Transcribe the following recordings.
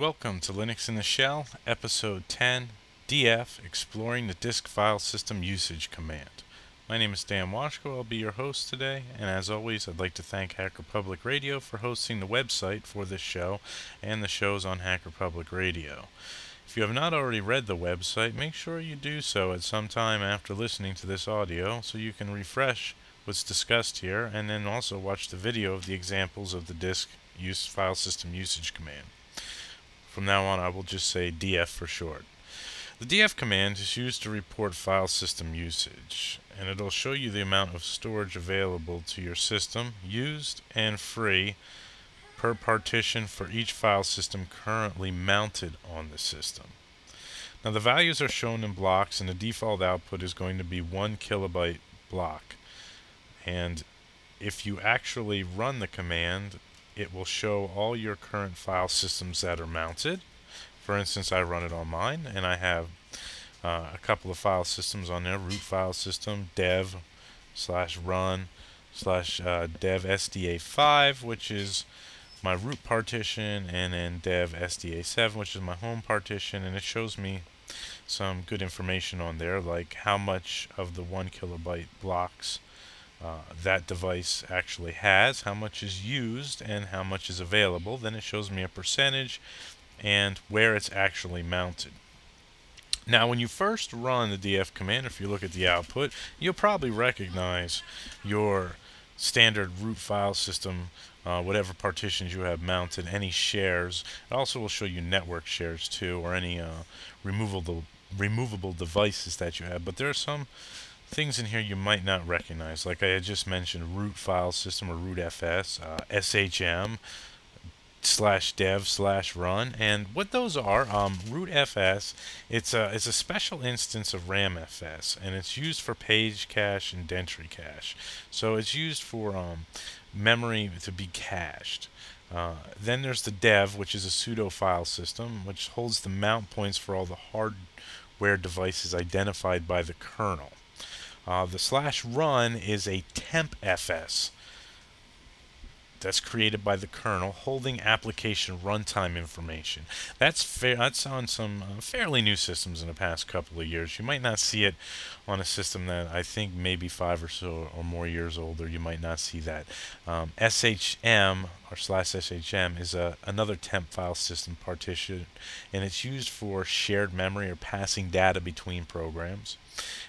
Welcome to Linux in the Shell, Episode 10, DF, Exploring the Disk File System Usage Command. My name is Dann Washko, I'll be your host today, and as always, I'd like to thank Hacker Public Radio for hosting the website for this show and the shows on Hacker Public Radio. If you have not already read the website, make sure you do so at some time after listening to this audio so you can refresh what's discussed here and then also watch the video of the examples of the disk use file system usage command. From now on, I will just say DF for short. The DF command is used to report file system usage, and it'll show you the amount of storage available to your system, used and free, per partition for each file system currently mounted on the system. Now the values are shown in blocks, and the default output is going to be 1 kilobyte block. And if you actually run the command, it will show all your current file systems that are mounted. For instance, I run it on mine, and I have uh, a couple of file systems on there, root file system, dev slash run slash uh, dev SDA5, which is my root partition, and then dev SDA7, which is my home partition, and it shows me some good information on there, like how much of the one kilobyte blocks uh, that device actually has, how much is used, and how much is available. Then it shows me a percentage and where it's actually mounted. Now, when you first run the df command, if you look at the output, you'll probably recognize your standard root file system, uh, whatever partitions you have mounted, any shares. It also will show you network shares too, or any uh, removable removable devices that you have. But there are some things in here you might not recognize. Like I had just mentioned, root file system or rootfs, uh, SHM, slash dev slash run. And what those are um, rootfs it's a it's a special instance of ram fs and it's used for page cache and entry cache. So it's used for um, memory to be cached. Uh, then there's the dev which is a pseudo file system which holds the mount points for all the hardware devices identified by the kernel uh, the slash run is a temp fs that's created by the kernel holding application runtime information. That's fair. That's on some uh, fairly new systems in the past couple of years. You might not see it on a system that I think maybe five or so or more years older. You might not see that. Um, SHM or slash SHM is a, another temp file system partition, and it's used for shared memory or passing data between programs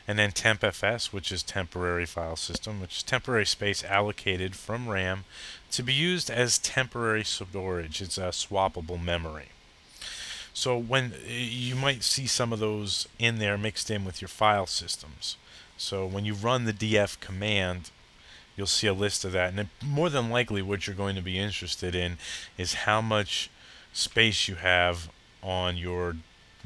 and then tempfs, which is temporary file system, which is temporary space allocated from RAM to be used as temporary storage. It's a swappable memory. So when eh, you might see some of those in there mixed in with your file systems. So when you run the df command, you'll see a list of that. And more than likely, what you're going to be interested in is how much space you have on your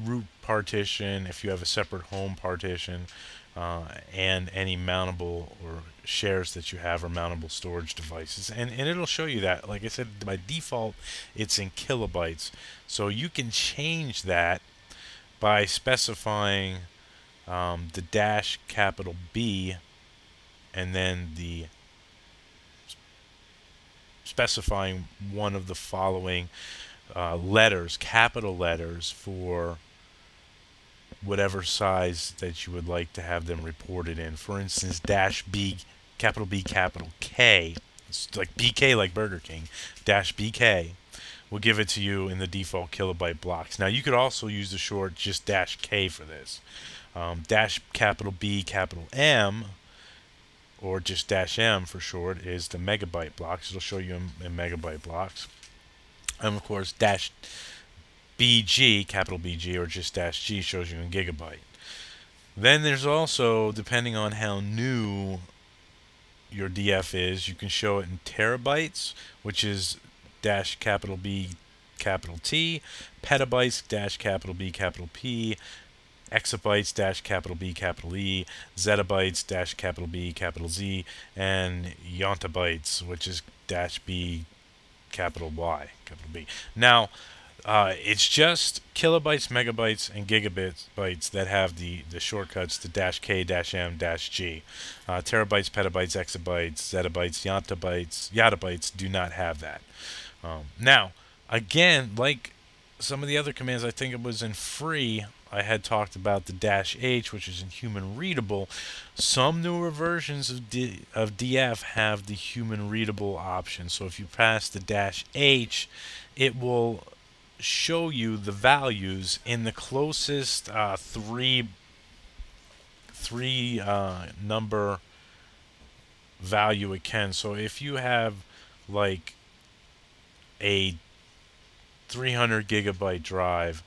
root partition, if you have a separate home partition, uh, and any mountable or shares that you have or mountable storage devices. And, and it'll show you that. Like I said, by default, it's in kilobytes. So you can change that by specifying um, the dash capital B and then the specifying one of the following uh, letters, capital letters for whatever size that you would like to have them reported in. For instance, dash B, capital B, capital K, it's like BK like Burger King, dash BK will give it to you in the default kilobyte blocks. Now you could also use the short just dash K for this. Um, dash capital B, capital M, or just dash M for short, is the megabyte blocks. It'll show you in, in megabyte blocks. And of course, dash BG, capital BG, or just dash G shows you in gigabyte. Then there's also, depending on how new your DF is, you can show it in terabytes, which is dash capital B capital T, petabytes dash capital B capital P, exabytes dash capital B capital E, zettabytes dash capital B capital Z, and yottabytes, which is dash B capital Y capital B. Now, uh, it's just kilobytes, megabytes, and gigabytes that have the, the shortcuts to dash K, dash M, dash G. Uh, terabytes, petabytes, exabytes, zettabytes, yottabytes, yottabytes do not have that. Um, now, again, like some of the other commands, I think it was in free. I had talked about the dash H, which is in human readable. Some newer versions of, D, of DF have the human readable option. So if you pass the dash H, it will show you the values in the closest uh, three three uh, number value it can. So if you have like a 300 gigabyte drive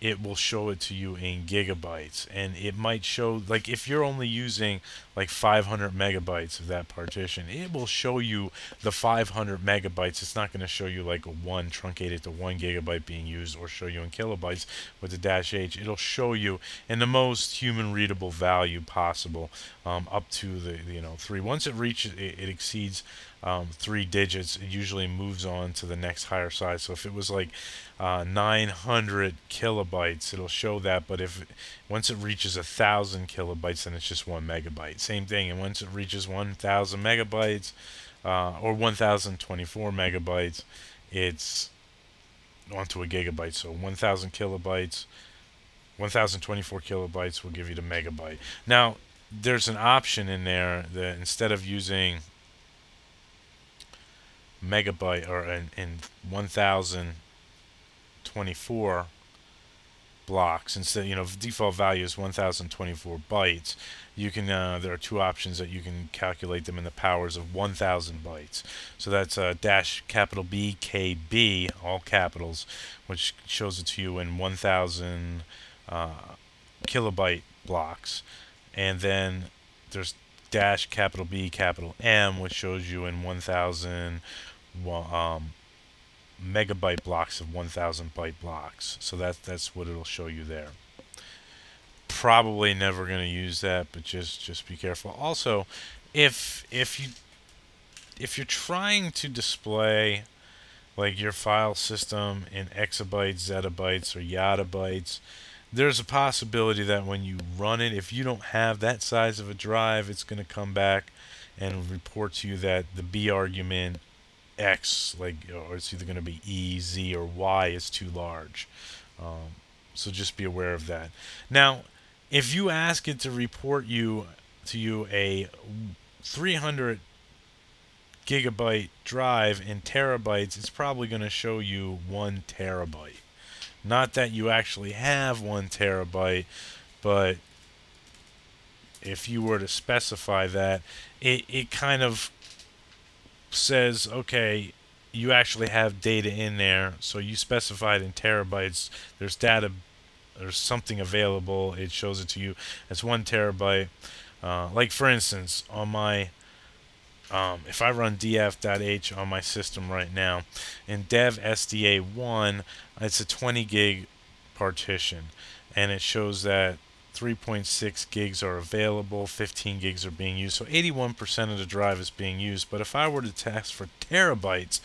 it will show it to you in gigabytes. And it might show like if you're only using like 500 megabytes of that partition it will show you the 500 megabytes. It's not going to show you like a one truncated to one gigabyte being used or show you in kilobytes with the dash h. It'll show you in the most human readable value possible um, up to the you know three. Once it reaches it, it exceeds um, three digits, it usually moves on to the next higher size. So if it was like uh, 900 kilobytes, it'll show that. But if once it reaches a thousand kilobytes, then it's just one megabyte. Same thing. And once it reaches 1,000 megabytes uh, or 1,024 megabytes, it's onto a gigabyte. So 1,000 kilobytes, 1,024 kilobytes will give you the megabyte. Now there's an option in there that instead of using megabyte or in, in 1024 blocks instead you know default value is 1024 bytes. You can uh, there are two options that you can calculate them in the powers of 1000 bytes. So that's uh, dash capital B KB all capitals which shows it to you in 1000 uh, kilobyte blocks. And then there's dash capital B capital M which shows you in 1000 um, megabyte blocks of 1000 byte blocks. So that's that's what it'll show you there. Probably never going to use that, but just just be careful. Also, if if you if you're trying to display like your file system in exabytes, zettabytes, or yottabytes, there's a possibility that when you run it, if you don't have that size of a drive, it's going to come back and report to you that the B argument X, like, or it's either going to be E, Z, or Y is too large. Um, so just be aware of that. Now, if you ask it to report you to you a 300 gigabyte drive in terabytes, it's probably going to show you one terabyte. Not that you actually have one terabyte, but if you were to specify that, it, it kind of says, okay, you actually have data in there, so you specified in terabytes. There's data, there's something available. It shows it to you. It's one terabyte. Uh, like for instance, on my, um, if I run df.h on my system right now, in dev SDA1, it's a 20 gig partition, and it shows that 3.6 gigs are available, 15 gigs are being used. So 81% of the drive is being used. But if I were to test for terabytes,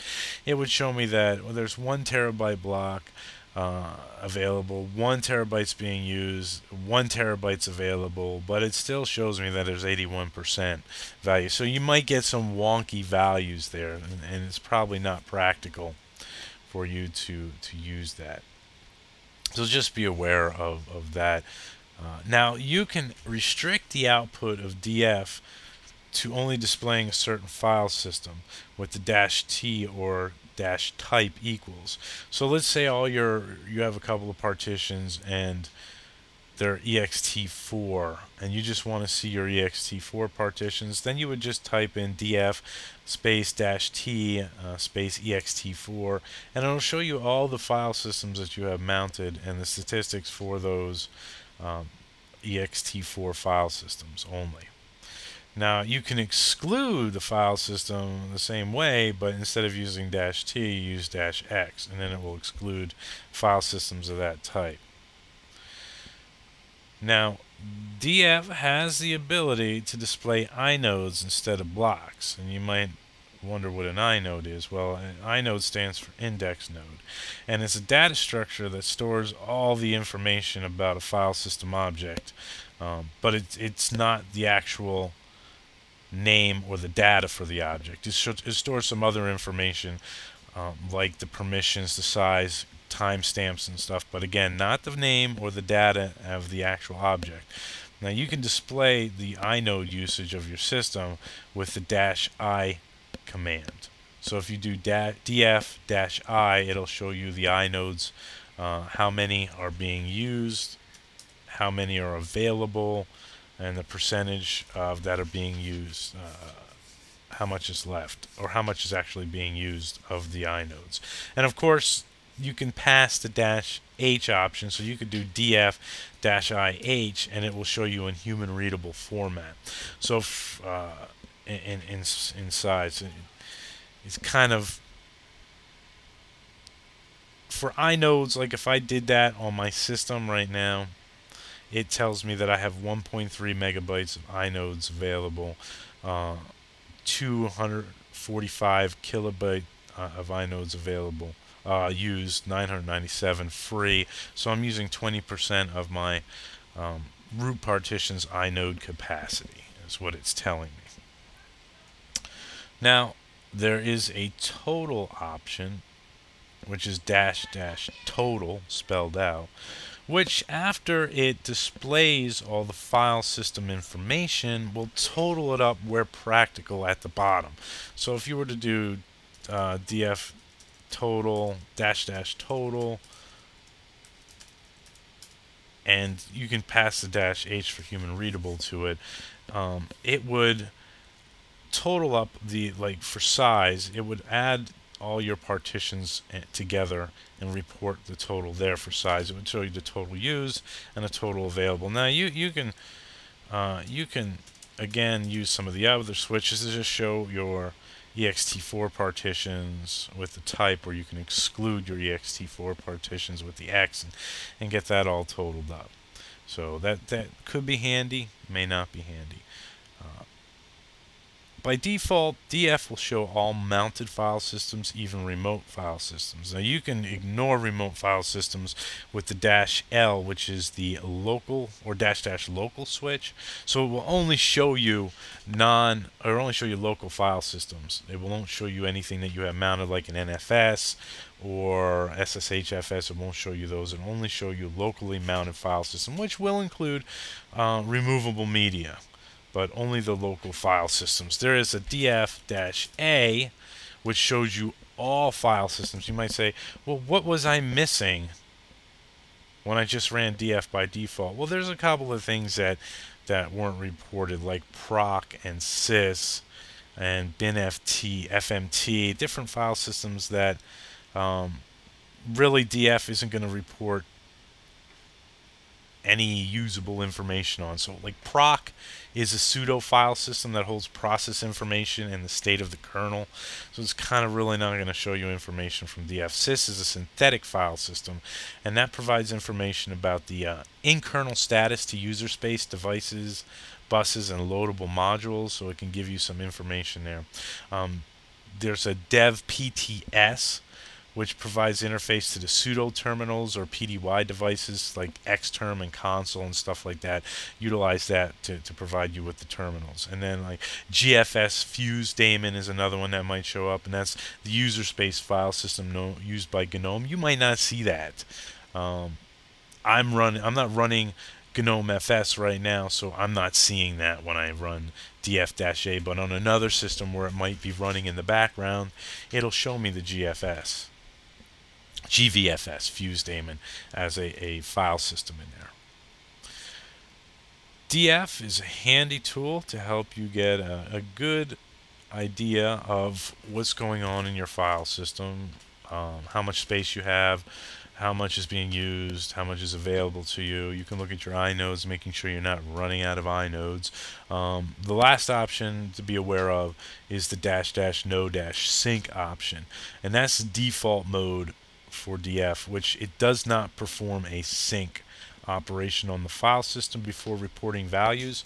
it would show me that well, there's one terabyte block uh, available, one terabyte's being used, one terabyte's available, but it still shows me that there's 81% value. So you might get some wonky values there, and, and it's probably not practical for you to to use that. So just be aware of, of that. Uh, now you can restrict the output of DF to only displaying a certain file system with the dash T or dash type equals. So let's say all your you have a couple of partitions and they're ext4 and you just want to see your ext4 partitions then you would just type in df space dash t uh, space ext4 and it'll show you all the file systems that you have mounted and the statistics for those um, ext4 file systems only. Now you can exclude the file system the same way, but instead of using dash "-t", use dash "-x", and then it will exclude file systems of that type. Now, DF has the ability to display inodes instead of blocks, and you might wonder what an inode is. Well, an inode stands for index node, and it's a data structure that stores all the information about a file system object, um, but it's it's not the actual name or the data for the object. It, it stores some other information, um, like the permissions, the size, timestamps and stuff, but again, not the name or the data of the actual object. Now you can display the inode usage of your system with the dash i command. So if you do df dash i, it'll show you the inodes, uh, how many are being used, how many are available, and the percentage of that are being used. Uh, how much is left or how much is actually being used of the inodes. And of course, you can pass the dash H option, so you could do df dash IH and it will show you in human readable format. So if, uh, in, in, in size, it's kind of for inodes, like if I did that on my system right now, it tells me that I have 1.3 megabytes of inodes available. Uh, 245 kilobyte uh, of inodes available. Uh, used 997 free. So I'm using 20% of my um, root partition's inode capacity, is what it's telling me. Now, there is a total option, which is dash dash total spelled out, which after it displays all the file system information will total it up where practical at the bottom. So if you were to do uh, df total dash dash total and you can pass the dash h for human readable to it um, it would total up the like for size it would add all your partitions eh, together and report the total there for size. It would show you the total used and the total available. Now you you can uh, you can again use some of the other switches to just show your ext4 partitions with the type or you can exclude your ext4 partitions with the X and, and get that all totaled up. So that, that could be handy, may not be handy. By default, DF will show all mounted file systems, even remote file systems. Now you can ignore remote file systems with the dash L, which is the local or dash dash local switch. So it will only show you non or only show you local file systems. It won't show you anything that you have mounted like an NFS or SSHFS. It won't show you those. It only show you locally mounted file system, which will include uh, removable media but only the local file systems. There is a df-a, which shows you all file systems. You might say, well, what was I missing when I just ran df by default? Well, there's a couple of things that that weren't reported, like proc and sys and binft, fmt, different file systems that um, really df isn't going to report any usable information on. So like proc is a pseudo file system that holds process information and the state of the kernel. So it's kind of really not going to show you information from DF. Sys is a synthetic file system and that provides information about the uh, in-kernel status to user space, devices, buses, and loadable modules. So it can give you some information there. Um, there's a dev PTS which provides interface to the pseudo terminals or PTY devices like Xterm and console and stuff like that. Utilize that to, to provide you with the terminals. And then like GFS Fuse Daemon is another one that might show up, and that's the user space file system no, used by GNOME. You might not see that. Um, I'm running. I'm not running GNOME FS right now, so I'm not seeing that when I run df-a. But on another system where it might be running in the background, it'll show me the GFS. GVFS, Fuse Daemon, as a, a file system in there. DF is a handy tool to help you get a, a good idea of what's going on in your file system, um, how much space you have, how much is being used, how much is available to you. You can look at your inodes, making sure you're not running out of inodes. Um, the last option to be aware of is the dash dash no dash sync option, and that's default mode for DF, which it does not perform a sync operation on the file system before reporting values.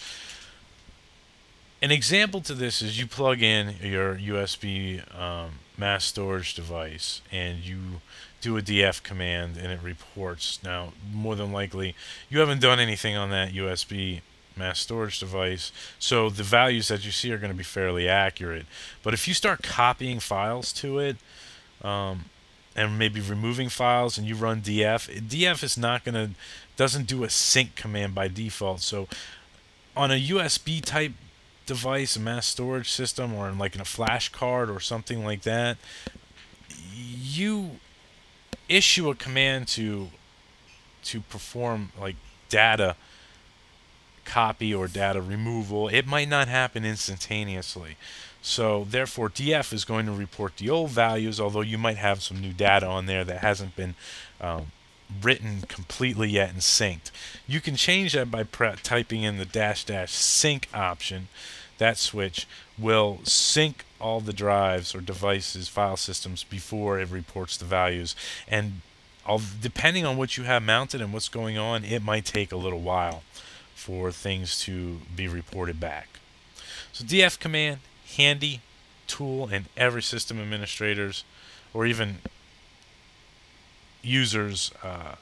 An example to this is you plug in your USB um, mass storage device and you do a df command and it reports. Now, more than likely, you haven't done anything on that USB mass storage device, so the values that you see are going to be fairly accurate. But if you start copying files to it, um, and maybe removing files and you run df df is not going to doesn't do a sync command by default. So on a usb type device a mass storage system or in like in a flash card or something like that you issue a command to to perform like data copy or data removal. It might not happen instantaneously so therefore df is going to report the old values although you might have some new data on there that hasn't been um, written completely yet and synced. You can change that by pre- typing in the dash dash sync option. That switch will sync all the drives or devices file systems before it reports the values. And depending on what you have mounted and what's going on it might take a little while for things to be reported back. So df command handy tool in every system administrators or even users uh,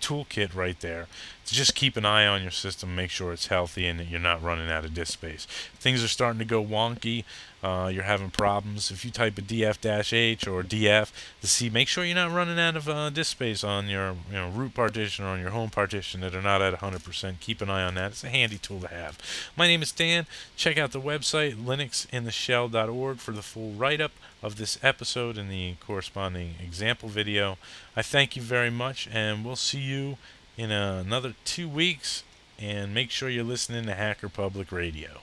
toolkit right there to just keep an eye on your system, make sure it's healthy, and that you're not running out of disk space. Things are starting to go wonky. Uh, you're having problems. If you type a df-h or df to see, make sure you're not running out of uh, disk space on your you know, root partition or on your home partition that are not at 100%. Keep an eye on that. It's a handy tool to have. My name is Dan. Check out the website linuxintheshell.org for the full write-up of this episode and the corresponding example video. I thank you very much, and we'll see you in another two weeks. And make sure you're listening to Hacker Public Radio.